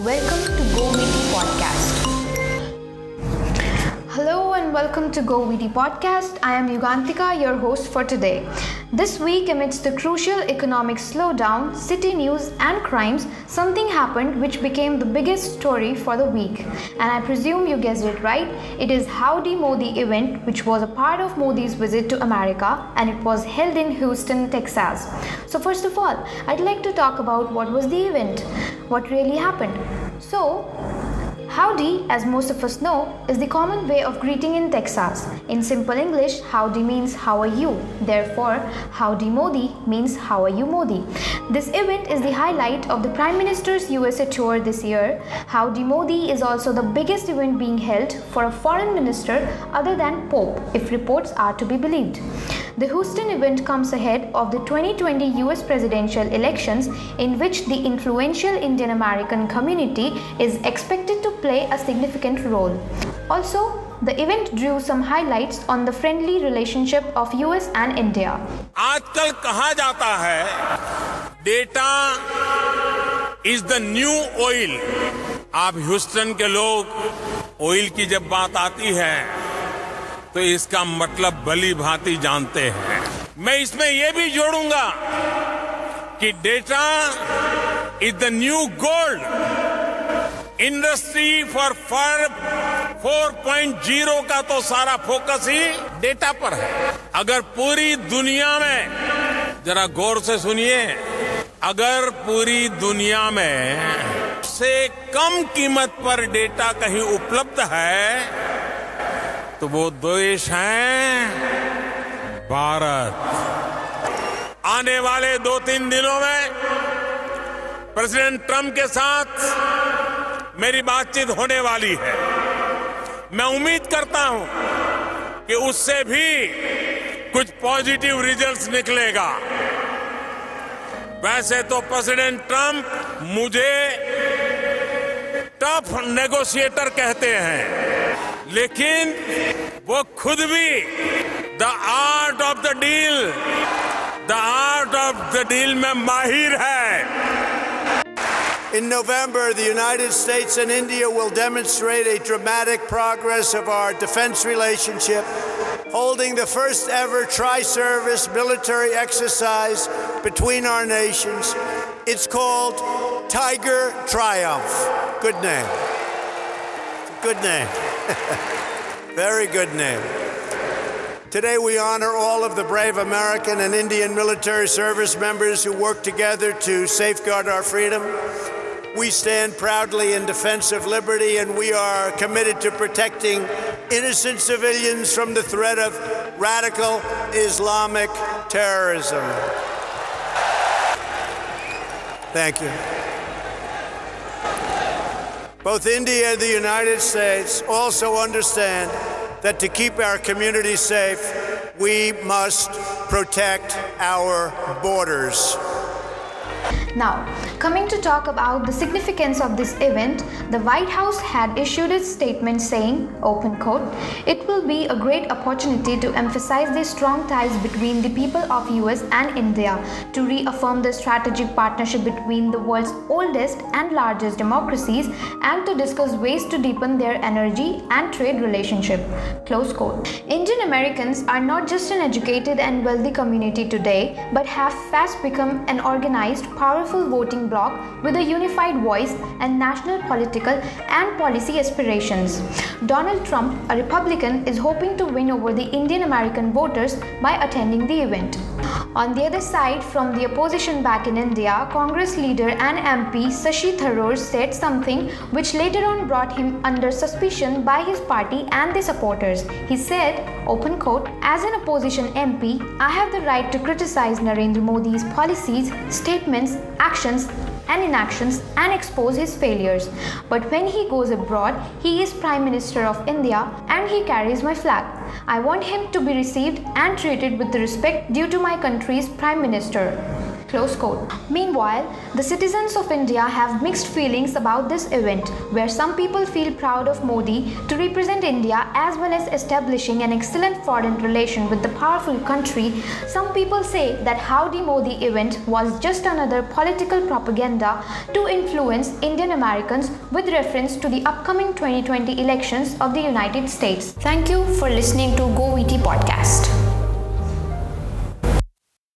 Welcome to Go Witty welcome to Go Witty Podcast. I am Yugantika, your host for today. This week, amidst the crucial economic slowdown, city news, and crimes, something happened which became the biggest story for the week. And I presume you guessed it right. It is Howdy Modi event, which was a part of Modi's visit to America and it was held in Houston, Texas. So, first of all, I'd like to talk about what was the event, what really happened. So, Howdy, as most of us know, is the common way of greeting in Texas. In simple English, howdy means how are you. Therefore, howdy Modi means how are you Modi. This event is the highlight of the Prime Minister's USA tour this year. Howdy Modi is also the biggest event being held for a foreign minister other than Pope, if reports are to be believed. The Houston event comes ahead of the 2020 US presidential elections, in which the influential Indian American community is expected to play a significant role. Also, the event drew some highlights on the friendly relationship of US and India. आजकल कहा जाता है data is the new oil आप Houston के लोग oil की जब बात आती है तो इसका मतलब भली भांति जानते हैं मैं इसमें यह भी जोड़ूँगा कि data is the new gold industry four फर 4.0 का तो सारा फोकस ही डेटा पर है। अगर पूरी दुनिया में, जरा गौर से सुनिए, अगर पूरी दुनिया में से कम कीमत पर डेटा कहीं उपलब्ध है तो वो देश है भारत। आने वाले दो तीन दिनों में प्रेसिडेंट ट्रंप के साथ मेरी बातचीत होने वाली है। मैं उम्मीद करता हूँ कि उससे भी कुछ पॉजिटिव रिजल्ट्स निकलेगा। वैसे तो प्रेसिडेंट ट्रंप मुझे टफ नेगोशिएटर कहते हैं, लेकिन वो खुद भी the Art of the Deal the Art of the Deal में माहिर है। In November, the United States and India will demonstrate a dramatic progress of our defense relationship, holding the first ever tri service military exercise between our nations. It's called Tiger Triumph. Good name. Good name. Very good name. Today, we honor all of the brave American and Indian military service members who work together to safeguard our freedom. We stand proudly in defense of liberty, and we are committed to protecting innocent civilians from the threat of radical Islamic terrorism. Thank you. Both India and the United States also understand that to keep our communities safe, we must protect our borders. Now, coming to talk about the significance of this event, the White House had issued its statement saying, open quote, it will be a great opportunity to emphasize the strong ties between the people of US and India to reaffirm the strategic partnership between the world's oldest and largest democracies and to discuss ways to deepen their energy and trade relationship. Close quote. Indian Americans are not just an educated and wealthy community today, but have fast become an organized, powerful voting bloc with a unified voice and national political and policy aspirations. Donald Trump, a Republican, is hoping to win over the Indian American voters by attending the event. On the other side, from the opposition back in India, Congress leader and MP Shashi Tharoor said something which later on brought him under suspicion by his party and the supporters. He said, open quote, as an opposition MP, I have the right to criticize Narendra Modi's policies, statements, actions, and inactions and expose his failures. But when he goes abroad, he is Prime Minister of India and he carries my flag. I want him to be received and treated with the respect due to my country's Prime Minister. Close quote. Meanwhile, the citizens of India have mixed feelings about this event, where some people feel proud of Modi to represent India as well as establishing an excellent foreign relation with the powerful country. Some people say that Howdy Modi event was just another political propaganda to influence Indian Americans with reference to the upcoming 2020 elections of the United States. Thank you for listening to GoVT podcast.